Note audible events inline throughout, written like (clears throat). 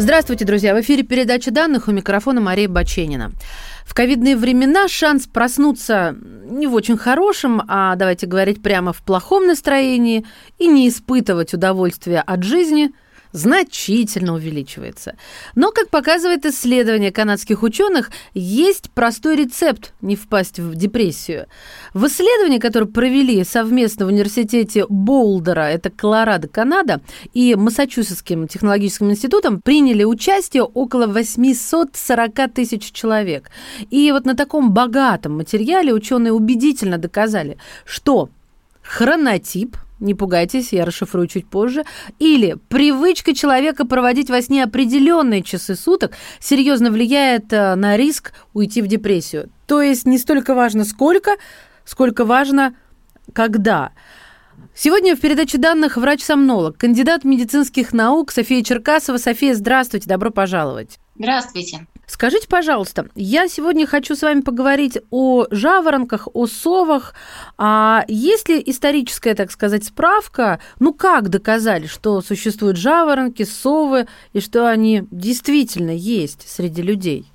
Здравствуйте, друзья! В эфире передача данных у микрофона Мария Баченина. В ковидные времена шанс проснуться не в очень хорошем, а давайте говорить прямо в плохом настроении и не испытывать удовольствия от жизни – значительно увеличивается. Но, как показывает исследование канадских ученых, есть простой рецепт не впасть в депрессию. В исследовании, которое провели совместно в университете Болдера, это Колорадо, Канада, и Массачусетским технологическим институтом, приняли участие около 840 тысяч человек. И вот на таком богатом материале ученые убедительно доказали, что хронотип – не пугайтесь, я расшифрую чуть позже, или привычка человека проводить во сне определенные часы суток серьезно влияет э, на риск уйти в депрессию. То есть не столько важно сколько, сколько важно когда. Сегодня в передаче данных врач-сомнолог, кандидат медицинских наук София Черкасова. София, здравствуйте, добро пожаловать. Здравствуйте. Скажите, пожалуйста, я сегодня хочу с вами поговорить о жаворонках, о совах. А есть ли историческая, так сказать, справка, ну как доказали, что существуют жаворонки, совы, и что они действительно есть среди людей?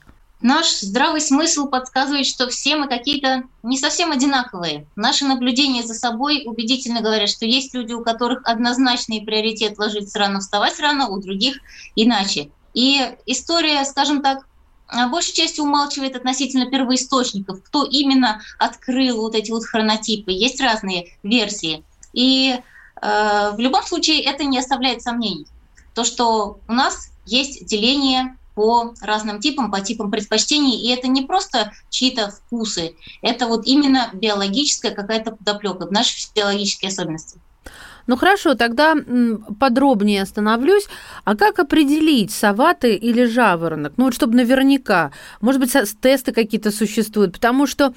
Наш здравый смысл подсказывает, что все мы какие-то не совсем одинаковые. Наши наблюдения за собой убедительно говорят, что есть люди, у которых однозначный приоритет ложиться рано, вставать рано, у других иначе. И история, скажем так, а, большей частью умалчивает относительно первоисточников, кто именно открыл вот эти вот хронотипы. Есть разные версии. И э, в любом случае это не оставляет сомнений. То, что у нас есть деление по разным типам, по типам предпочтений, и это не просто чьи-то вкусы, это вот именно биологическая какая-то подоплека, наши физиологические особенности. Ну хорошо, тогда подробнее остановлюсь. А как определить, сова ты или жаворонок? Ну вот чтобы наверняка. Может быть, тесты какие-то существуют, потому что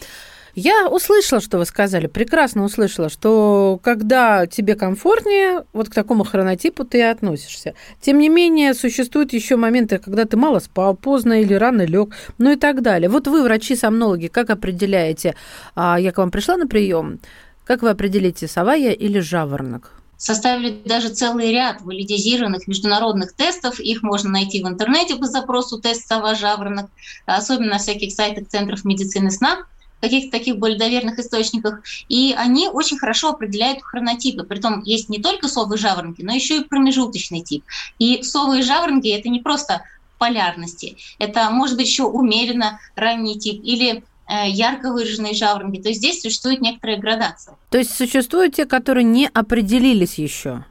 я услышала, что вы сказали, прекрасно услышала, что когда тебе комфортнее, вот к такому хронотипу ты и относишься. Тем не менее, существуют еще моменты, когда ты мало спал, поздно или рано лег, ну и так далее. Вот вы, врачи-сомнологи, как определяете, а я к вам пришла на прием, как вы определите, сова я или жаворонок? составили даже целый ряд валидизированных международных тестов. Их можно найти в интернете по запросу «тест сова-жаворонок», особенно на всяких сайтах центров медицины сна каких-то таких более доверенных источниках, и они очень хорошо определяют хронотипы. Притом есть не только совы и жаворонки, но еще и промежуточный тип. И совы и жаворонки – это не просто полярности, это может быть еще умеренно ранний тип или ярко выраженные жаворонки. То есть здесь существует некоторая градация. То есть существуют те, которые не определились еще?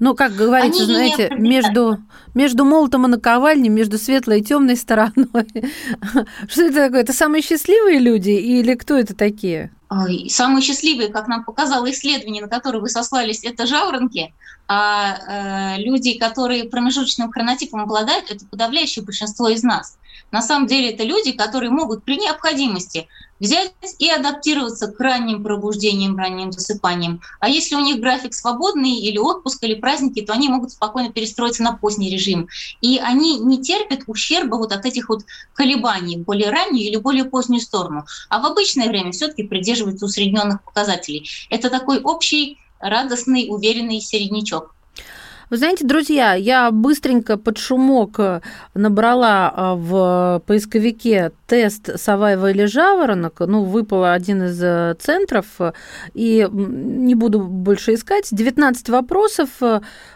Ну, как говорится, Они знаете, между, между молотом и наковальней, между светлой и темной стороной. (laughs) Что это такое? Это самые счастливые люди или кто это такие? Самые счастливые, как нам показало исследование, на которое вы сослались, это жаворонки, а э, люди, которые промежуточным хронотипом обладают, это подавляющее большинство из нас. На самом деле это люди, которые могут при необходимости взять и адаптироваться к ранним пробуждениям, ранним засыпаниям. А если у них график свободный или отпуск, или праздники, то они могут спокойно перестроиться на поздний режим. И они не терпят ущерба вот от этих вот колебаний в более раннюю или более позднюю сторону. А в обычное время все-таки придерживаются усредненных показателей. Это такой общий радостный, уверенный середнячок. Вы знаете, друзья, я быстренько под шумок э, набрала э, в поисковике тест Саваева или Жаворонок. Ну, выпал один из э, центров, и не буду больше искать. 19 вопросов,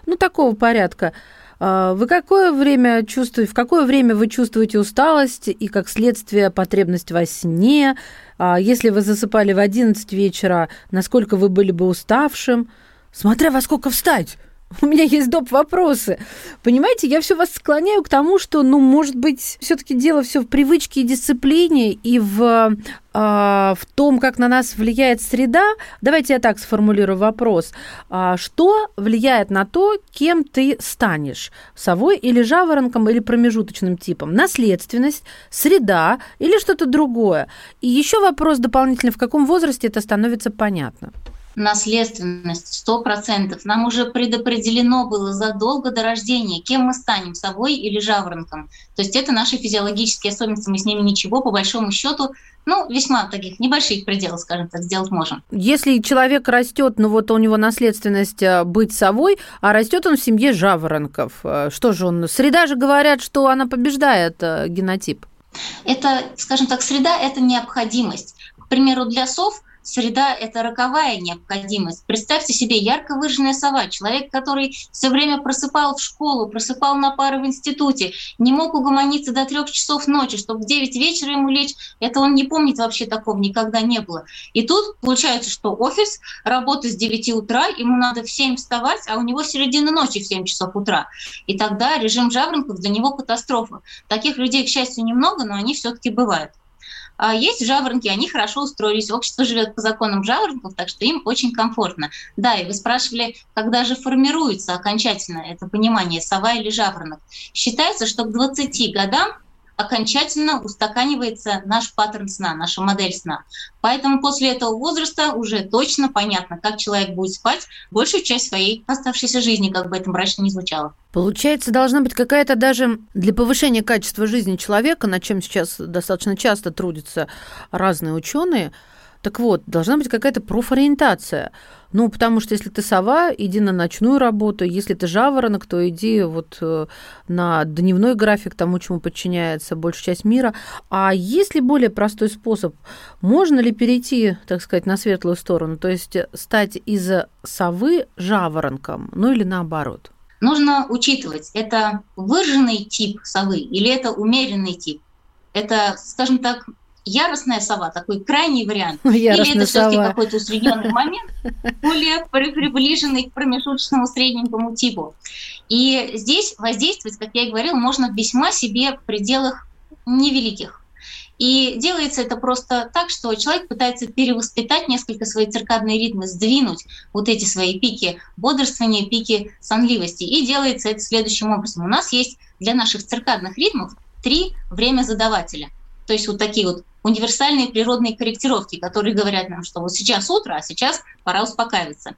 ну, такого порядка. Вы какое время чувствуете, в какое время вы чувствуете усталость и, как следствие, потребность во сне? А если вы засыпали в 11 вечера, насколько вы были бы уставшим? Смотря во сколько встать. (laughs) у меня есть доп. вопросы. Понимаете, я все вас склоняю к тому, что, ну, может быть, все-таки дело все в привычке и дисциплине, и в а, в том, как на нас влияет среда, давайте я так сформулирую вопрос. А, что влияет на то, кем ты станешь? Совой или жаворонком, или промежуточным типом? Наследственность, среда или что-то другое? И еще вопрос дополнительно, в каком возрасте это становится понятно? Наследственность сто процентов. Нам уже предопределено было задолго до рождения, кем мы станем, совой или жаворонком. То есть это наши физиологические особенности, мы с ними ничего по большому счету ну, весьма таких небольших пределов, скажем так, сделать можем. Если человек растет, ну вот у него наследственность э, быть совой, а растет он в семье жаворонков, э, что же он? Среда же говорят, что она побеждает э, генотип. Это, скажем так, среда – это необходимость. К примеру, для сов – среда – это роковая необходимость. Представьте себе ярко выраженная сова, человек, который все время просыпал в школу, просыпал на пары в институте, не мог угомониться до трех часов ночи, чтобы в 9 вечера ему лечь, это он не помнит вообще такого, никогда не было. И тут получается, что офис, работа с 9 утра, ему надо в 7 вставать, а у него середина ночи в 7 часов утра. И тогда режим жаворонков для него катастрофа. Таких людей, к счастью, немного, но они все-таки бывают. А есть жаворонки, они хорошо устроились, общество живет по законам жаворонков, так что им очень комфортно. Да, и вы спрашивали, когда же формируется окончательно это понимание, сова или жаворонок. Считается, что к 20 годам окончательно устаканивается наш паттерн сна, наша модель сна. Поэтому после этого возраста уже точно понятно, как человек будет спать большую часть своей оставшейся жизни, как бы это мрачно не звучало. Получается, должна быть какая-то даже для повышения качества жизни человека, над чем сейчас достаточно часто трудятся разные ученые, так вот, должна быть какая-то профориентация. Ну, потому что если ты сова, иди на ночную работу, если ты жаворонок, то иди вот э, на дневной график, тому, чему подчиняется большая часть мира. А есть ли более простой способ? Можно ли перейти, так сказать, на светлую сторону, то есть стать из совы жаворонком, ну или наоборот? Нужно учитывать, это выраженный тип совы или это умеренный тип. Это, скажем так, яростная сова, такой крайний вариант. (laughs) Яростная Или это все-таки какой-то усредненный момент, (laughs) более приближенный к промежуточному средненькому типу. И здесь воздействовать, как я и говорила, можно весьма себе в пределах невеликих. И делается это просто так, что человек пытается перевоспитать несколько свои циркадные ритмы, сдвинуть вот эти свои пики бодрствования, пики сонливости. И делается это следующим образом. У нас есть для наших циркадных ритмов три время задавателя. То есть вот такие вот универсальные природные корректировки, которые говорят нам, что вот сейчас утро, а сейчас пора успокаиваться.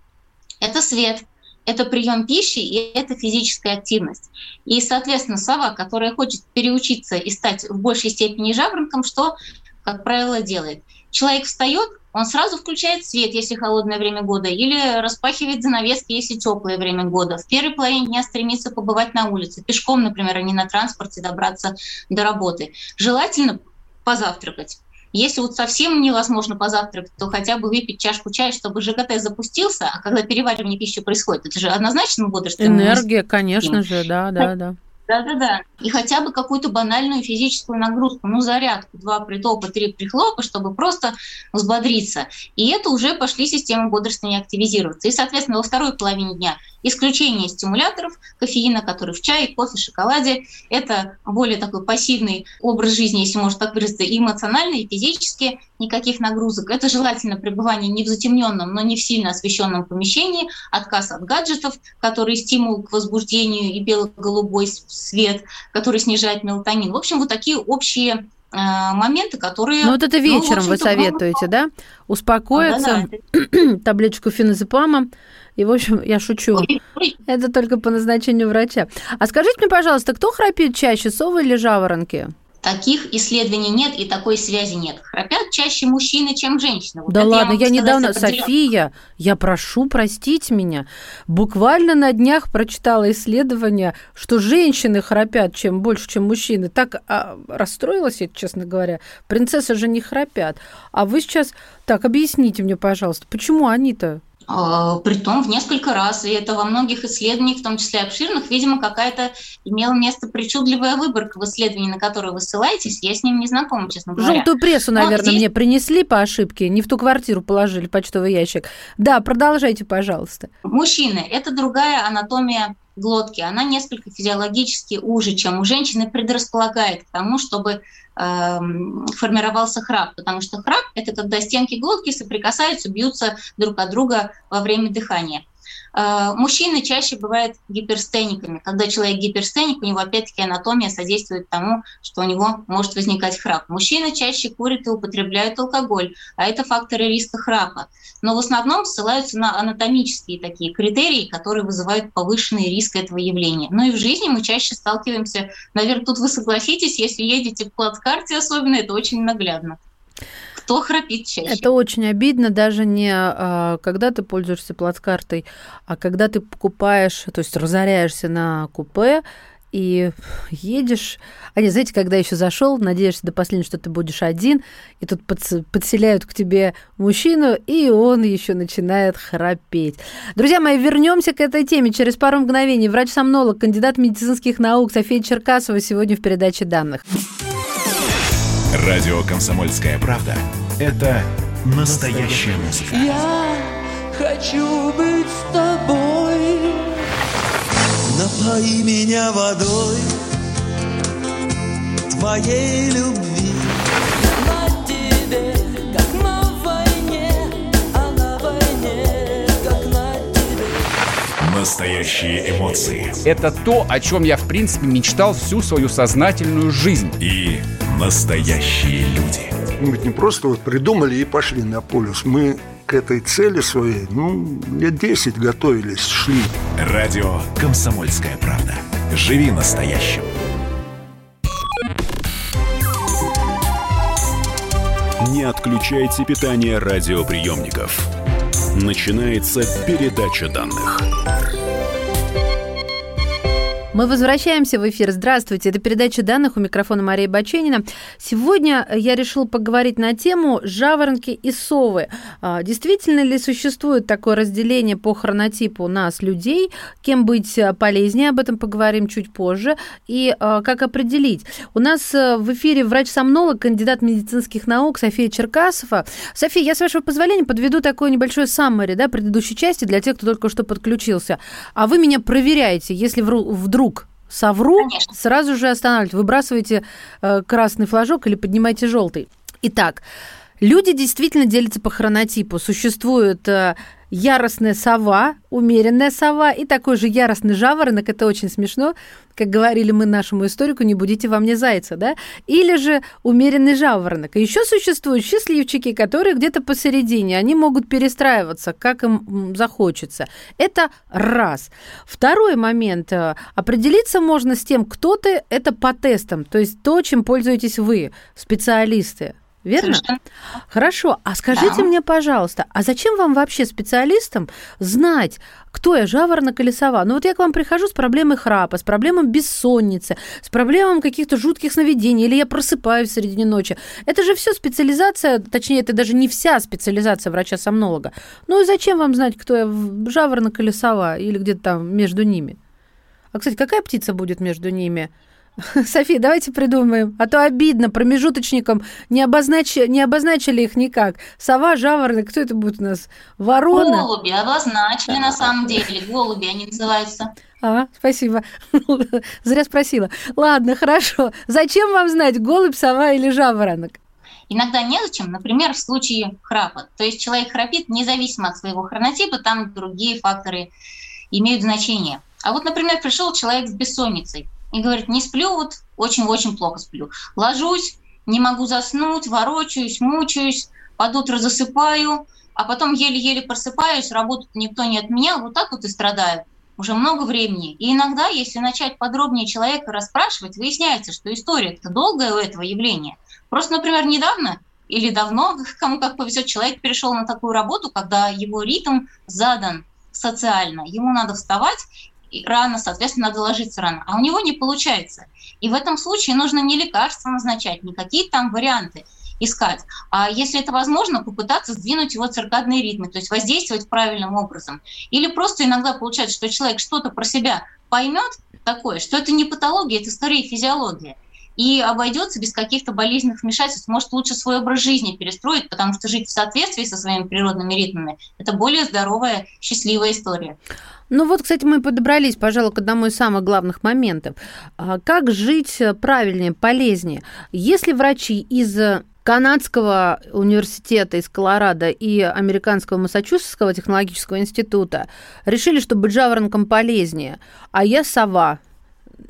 Это свет, это прием пищи и это физическая активность. И, соответственно, сова, которая хочет переучиться и стать в большей степени жаворонком, что, как правило, делает? Человек встает, он сразу включает свет, если холодное время года, или распахивает занавески, если теплое время года. В первой половине дня стремится побывать на улице, пешком, например, а не на транспорте добраться до работы. Желательно позавтракать. Если вот совсем невозможно позавтракать, то хотя бы выпить чашку чая, чтобы ЖКТ запустился, а когда переваривание пищи происходит, это же однозначно бодрствование. Энергия, конечно же, да, да, да. Да-да-да. И хотя бы какую-то банальную физическую нагрузку, ну, зарядку, два притопа, три прихлопа, чтобы просто взбодриться. И это уже пошли системы бодрствования активизироваться. И, соответственно, во второй половине дня исключение стимуляторов, кофеина, который в чае, кофе, шоколаде. Это более такой пассивный образ жизни, если можно так выразиться, и эмоциональный, и физически, никаких нагрузок. Это желательно пребывание не в затемненном, но не в сильно освещенном помещении, отказ от гаджетов, которые стимул к возбуждению и бело-голубой свет, который снижает мелатонин. В общем, вот такие общие э, моменты, которые... Ну вот это вечером ну, вы советуете, да? Успокоиться, да, да, (clears throat) таблеточку феназепама, и, в общем, я шучу. Это только по назначению врача. А скажите мне, пожалуйста, кто храпит чаще, совы или жаворонки? Таких исследований нет и такой связи нет. Храпят чаще мужчины, чем женщины. Вот да ладно, я, я недавно, София, я прошу простить меня, буквально на днях прочитала исследование, что женщины храпят чем больше, чем мужчины. Так а, расстроилась я, честно говоря. Принцессы же не храпят. А вы сейчас, так, объясните мне, пожалуйста, почему они-то? А, притом в несколько раз, и это во многих исследованиях, в том числе обширных, видимо, какая-то имела место причудливая выборка в исследовании, на которое вы ссылаетесь. Я с ним не знакома, честно говоря. Желтую прессу, наверное, здесь... мне принесли по ошибке, не в ту квартиру положили почтовый ящик. Да, продолжайте, пожалуйста. Мужчины – это другая анатомия глотки, она несколько физиологически уже, чем у женщины, предрасполагает к тому, чтобы э, формировался храп, потому что храп – это когда стенки глотки соприкасаются, бьются друг от друга во время дыхания. Э, мужчины чаще бывают гиперстениками. Когда человек гиперстеник, у него опять-таки анатомия содействует тому, что у него может возникать храп. Мужчины чаще курят и употребляют алкоголь, а это факторы риска храпа. Но в основном ссылаются на анатомические такие критерии, которые вызывают повышенный риск этого явления. Но и в жизни мы чаще сталкиваемся, наверное, тут вы согласитесь, если едете в плацкарте особенно, это очень наглядно кто храпит чаще. Это очень обидно, даже не а, когда ты пользуешься плацкартой, а когда ты покупаешь, то есть разоряешься на купе, и едешь. А не, знаете, когда еще зашел, надеешься до последнего, что ты будешь один, и тут подселяют к тебе мужчину, и он еще начинает храпеть. Друзья мои, вернемся к этой теме через пару мгновений. Врач-сомнолог, кандидат медицинских наук София Черкасова сегодня в передаче данных. Радио «Комсомольская правда» — это настоящая музыка. Я хочу быть с тобой. Напои меня водой твоей любви. На тебе, как на войне, а на войне, как на тебе. Настоящие эмоции. Это то, о чем я, в принципе, мечтал всю свою сознательную жизнь. И Настоящие люди. Мы ведь не просто вот придумали и пошли на полюс. Мы к этой цели своей, ну, лет 10 готовились, шли. Радио «Комсомольская правда». Живи настоящим. Не отключайте питание радиоприемников. Начинается передача данных. Мы возвращаемся в эфир. Здравствуйте. Это передача данных у микрофона Мария Баченина. Сегодня я решила поговорить на тему жаворонки и совы. А, действительно ли существует такое разделение по хронотипу нас, людей? Кем быть полезнее? Об этом поговорим чуть позже. И а, как определить? У нас э, в эфире врач-сомнолог, кандидат медицинских наук София Черкасова. София, я, с вашего позволения, подведу такое небольшое саммари да, предыдущей части для тех, кто только что подключился. А вы меня проверяете, если вдруг вдруг совру, Конечно. сразу же останавливайте, выбрасывайте э, красный флажок или поднимайте желтый. Итак, люди действительно делятся по хронотипу. Существует э, яростная сова, умеренная сова и такой же яростный жаворонок. Это очень смешно. Как говорили мы нашему историку, не будите во мне зайца, да? Или же умеренный жаворонок. Еще существуют счастливчики, которые где-то посередине. Они могут перестраиваться, как им захочется. Это раз. Второй момент. Э, определиться можно с тем, кто ты, это по тестам. То есть то, чем пользуетесь вы, специалисты верно? Совершенно. Хорошо. А скажите да. мне, пожалуйста, а зачем вам вообще специалистам знать, кто я, жаворонок или сова? Ну вот я к вам прихожу с проблемой храпа, с проблемой бессонницы, с проблемой каких-то жутких сновидений, или я просыпаюсь в середине ночи. Это же все специализация, точнее, это даже не вся специализация врача-сомнолога. Ну и зачем вам знать, кто я, жаворонок или сова, или где-то там между ними? А, кстати, какая птица будет между ними? (laughs) София, давайте придумаем. А то обидно, промежуточникам не, обознач... не обозначили их никак. Сова, жаворонок, кто это будет у нас? Ворона? Голуби обозначили на самом деле. Голуби они называются. А, спасибо. (laughs) Зря спросила. Ладно, хорошо. Зачем вам знать, голубь, сова или жаворонок? Иногда незачем, например, в случае храпа. То есть человек храпит независимо от своего хронотипа, там другие факторы имеют значение. А вот, например, пришел человек с бессонницей и говорит, не сплю, вот очень-очень плохо сплю. Ложусь, не могу заснуть, ворочаюсь, мучаюсь, под утро засыпаю, а потом еле-еле просыпаюсь, работу никто не отменял, вот так вот и страдаю уже много времени. И иногда, если начать подробнее человека расспрашивать, выясняется, что история это долгая у этого явления. Просто, например, недавно или давно, (laughs) кому как повезет, человек перешел на такую работу, когда его ритм задан социально. Ему надо вставать рано, соответственно, надо ложиться рано. А у него не получается. И в этом случае нужно не лекарства назначать, не какие-то там варианты. искать. А если это возможно, попытаться сдвинуть его циркадные ритмы, то есть воздействовать правильным образом. Или просто иногда получается, что человек что-то про себя поймет такое, что это не патология, это скорее физиология и обойдется без каких-то болезненных вмешательств. Может, лучше свой образ жизни перестроить, потому что жить в соответствии со своими природными ритмами – это более здоровая, счастливая история. Ну вот, кстати, мы подобрались, пожалуй, к одному из самых главных моментов. А как жить правильнее, полезнее? Если врачи из Канадского университета из Колорадо и Американского Массачусетского технологического института решили, что быть жаворонком полезнее, а я сова,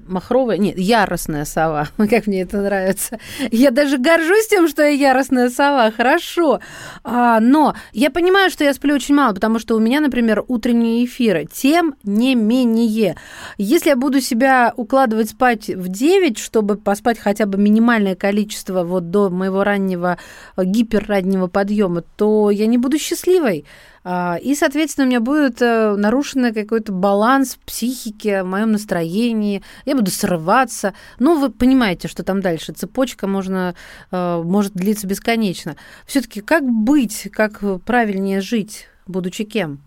махровая, нет, яростная сова, (laughs) как мне это нравится. Я даже горжусь тем, что я яростная сова, хорошо. А, но я понимаю, что я сплю очень мало, потому что у меня, например, утренние эфиры. Тем не менее, если я буду себя укладывать спать в 9, чтобы поспать хотя бы минимальное количество вот до моего раннего, гиперраннего подъема, то я не буду счастливой. А, и, соответственно, у меня будет э, нарушен какой-то баланс психики, в моем настроении. Я буду срываться. Ну, вы понимаете, что там дальше. Цепочка можно, э, может длиться бесконечно. Все-таки как быть, как правильнее жить, будучи кем?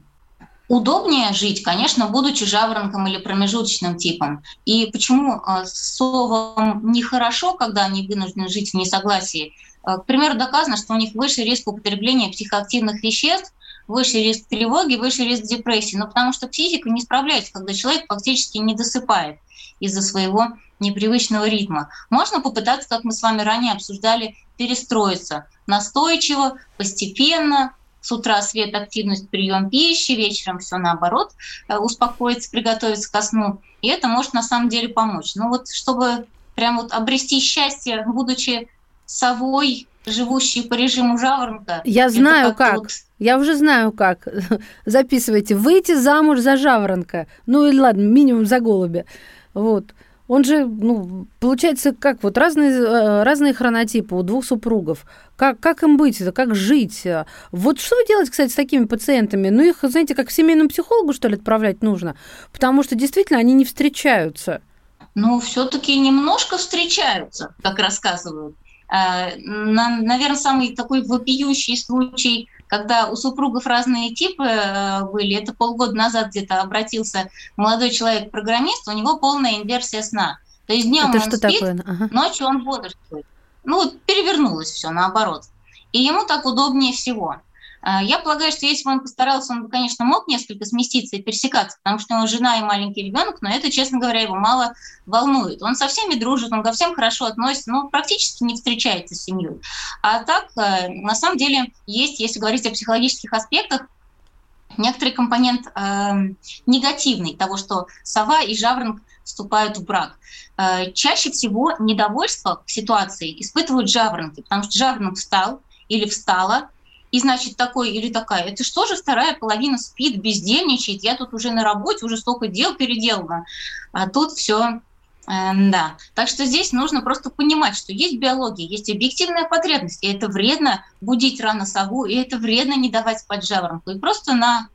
Удобнее жить, конечно, будучи жаворонком или промежуточным типом. И почему э, совам нехорошо, когда они вынуждены жить в несогласии? К примеру, доказано, что у них выше риск употребления психоактивных веществ, выше риск тревоги, выше риск депрессии. Но потому что психика не справляется, когда человек фактически не досыпает из-за своего непривычного ритма. Можно попытаться, как мы с вами ранее обсуждали, перестроиться настойчиво, постепенно, с утра свет, активность, прием пищи, вечером все наоборот, э, успокоиться, приготовиться ко сну. И это может на самом деле помочь. Но вот чтобы прям вот обрести счастье, будучи совой, живущей по режиму жаворонка. Я знаю как. Вот... Я уже знаю как. (laughs) Записывайте. Выйти замуж за жаворонка. Ну или ладно, минимум за голубя. Вот. Он же, ну, получается, как вот разные, э, разные хронотипы у двух супругов. Как, как им быть, как жить? Вот что делать, кстати, с такими пациентами? Ну, их, знаете, как к семейному психологу, что ли, отправлять нужно? Потому что действительно они не встречаются. Ну, все-таки немножко встречаются, как рассказывают. Э, Наверное, самый такой вопиющий случай, когда у супругов разные типы э, были, это полгода назад где-то обратился молодой человек-программист, у него полная инверсия сна. То есть днем он что спит, такое? Ага. ночью он бодрствует. Ну вот перевернулось все наоборот. И ему так удобнее всего. А, я полагаю, что если бы он постарался, он бы, конечно, мог несколько сместиться и пересекаться, потому что у него жена и маленький ребенок, но это, честно говоря, его мало волнует. Он со всеми дружит, он ко всем хорошо относится, но практически не встречается с семьей. А так, э, на самом деле, есть, если говорить о психологических аспектах, некоторый компонент э, негативный того, что сова и жаворонок вступают в брак. Э, чаще всего недовольство к ситуации испытывают жаворонки, потому что жаворонок встал или встала, и значит такой или такая, это что же вторая половина спит, бездельничает, я тут уже на работе, уже столько дел переделано, а тут все э, да. Так что здесь нужно просто понимать, что есть биология, есть объективная потребность, и это вредно будить рано сову, и это вредно не давать спать жаворонку. И просто на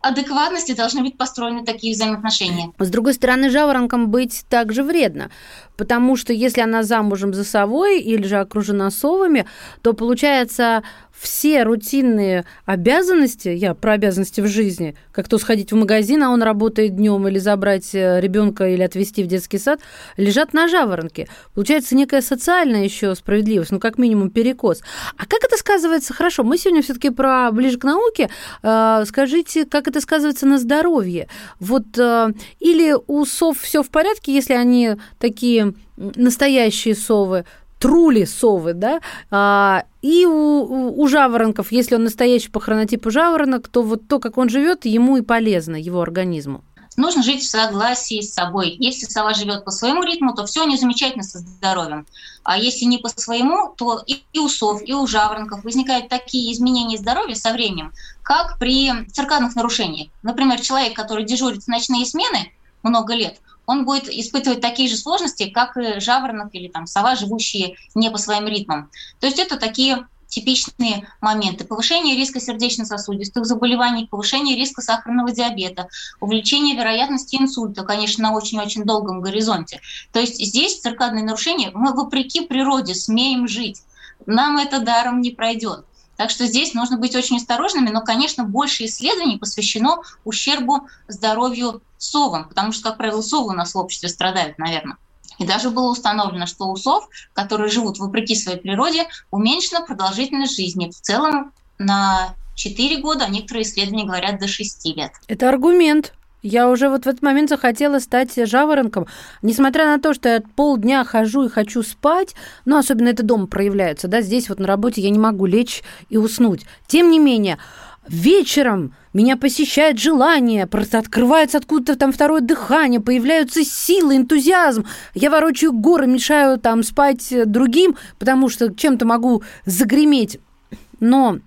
адекватности должны быть построены такие взаимоотношения. С другой стороны, жаворонком быть также вредно, потому что если она замужем за совой или же окружена совами, то получается все рутинные обязанности, я про обязанности в жизни, как то сходить в магазин, а он работает днем, или забрать э, ребенка или отвезти в детский сад, лежат на жаворонке. Получается некая социальная еще справедливость, ну как минимум перекос. А как это сказывается? Хорошо, мы сегодня все-таки про ближе к науке. Э, скажите, как это сказывается на здоровье? Вот э, или у сов все в порядке, если они такие настоящие совы, трули совы, да, а, и у, у жаворонков, если он настоящий по хронотипу жаворонок, то вот то, как он живет, ему и полезно, его организму. Нужно жить в согласии с собой. Если сова живет по своему ритму, то все у нее замечательно со здоровьем. А если не по своему, то и у сов, и у жаворонков возникают такие изменения здоровья со временем, как при циркадных нарушениях. Например, человек, который дежурит в ночные смены много лет, он будет испытывать такие же сложности, как и жаворонок или там сова, живущие не по своим ритмам. То есть это такие типичные моменты. Повышение риска сердечно-сосудистых заболеваний, повышение риска сахарного диабета, увеличение вероятности инсульта, конечно, на очень-очень долгом горизонте. То есть здесь циркадные нарушения, мы вопреки природе смеем жить. нам это даром не пройдет. Так что здесь нужно быть очень осторожными, но, конечно, больше исследований посвящено ущербу здоровью совам, потому что, как правило, совы у нас в обществе страдают, наверное. И даже было установлено, что у сов, которые живут вопреки своей природе, уменьшена продолжительность жизни. В целом на 4 года, а некоторые исследования говорят до 6 лет. Это аргумент. Я уже вот в этот момент захотела стать жаворонком. Несмотря на то, что я полдня хожу и хочу спать, ну, особенно это дома проявляется, да, здесь вот на работе я не могу лечь и уснуть. Тем не менее, вечером меня посещает желание, просто открывается откуда-то там второе дыхание, появляются силы, энтузиазм. Я ворочаю горы, мешаю там спать другим, потому что чем-то могу загреметь. Но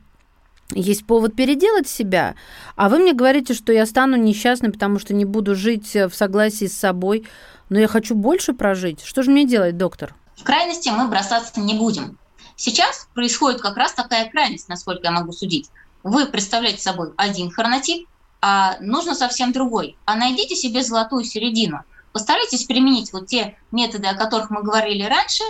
есть повод переделать себя, а вы мне говорите, что я стану несчастной, потому что не буду жить в согласии с собой, но я хочу больше прожить. Что же мне делать, доктор? В крайности мы бросаться не будем. Сейчас происходит как раз такая крайность, насколько я могу судить. Вы представляете собой один хронотип, а нужно совсем другой. А найдите себе золотую середину. Постарайтесь применить вот те методы, о которых мы говорили раньше,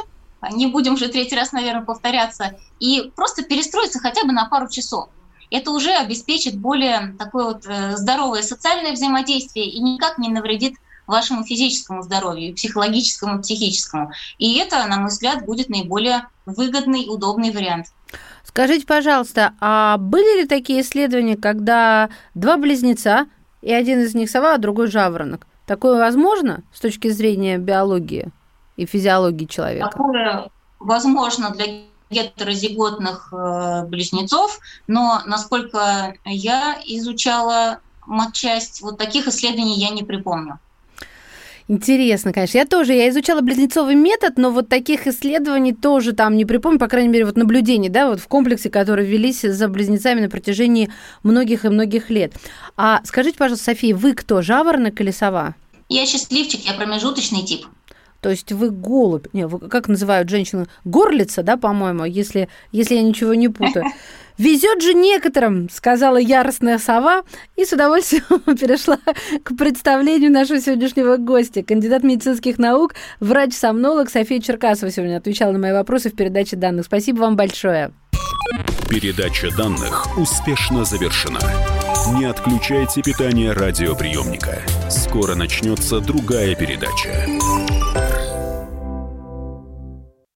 не будем уже третий раз, наверное, повторяться, и просто перестроиться хотя бы на пару часов. Это уже обеспечит более такое вот э, здоровое социальное взаимодействие и никак не навредит вашему физическому здоровью, психологическому, психическому. И это, на мой взгляд, будет наиболее выгодный, удобный вариант. Скажите, пожалуйста, а были ли такие исследования, когда два близнеца, и один из них сова, а другой жаворонок? Такое возможно с точки зрения биологии и физиологии человека? Такое возможно для гетерозиготных э, близнецов, но насколько я изучала матчасть, вот таких исследований я не припомню. Интересно, конечно. Я тоже, я изучала близнецовый метод, но вот таких исследований тоже там не припомню, по крайней мере, вот наблюдений, да, вот в комплексе, которые велись за близнецами на протяжении многих и многих лет. А скажите, пожалуйста, София, вы кто, жаворонок или сова? Я счастливчик, я промежуточный тип. То есть вы голубь, не, вы, как называют женщину, горлица, да, по-моему, если, если я ничего не путаю. (laughs) Везет же некоторым, сказала яростная сова, и с удовольствием (laughs) перешла к представлению нашего сегодняшнего гостя. Кандидат медицинских наук, врач-сомнолог София Черкасова сегодня отвечала на мои вопросы в передаче данных. Спасибо вам большое. Передача данных успешно завершена. Не отключайте питание радиоприемника. Скоро начнется другая передача.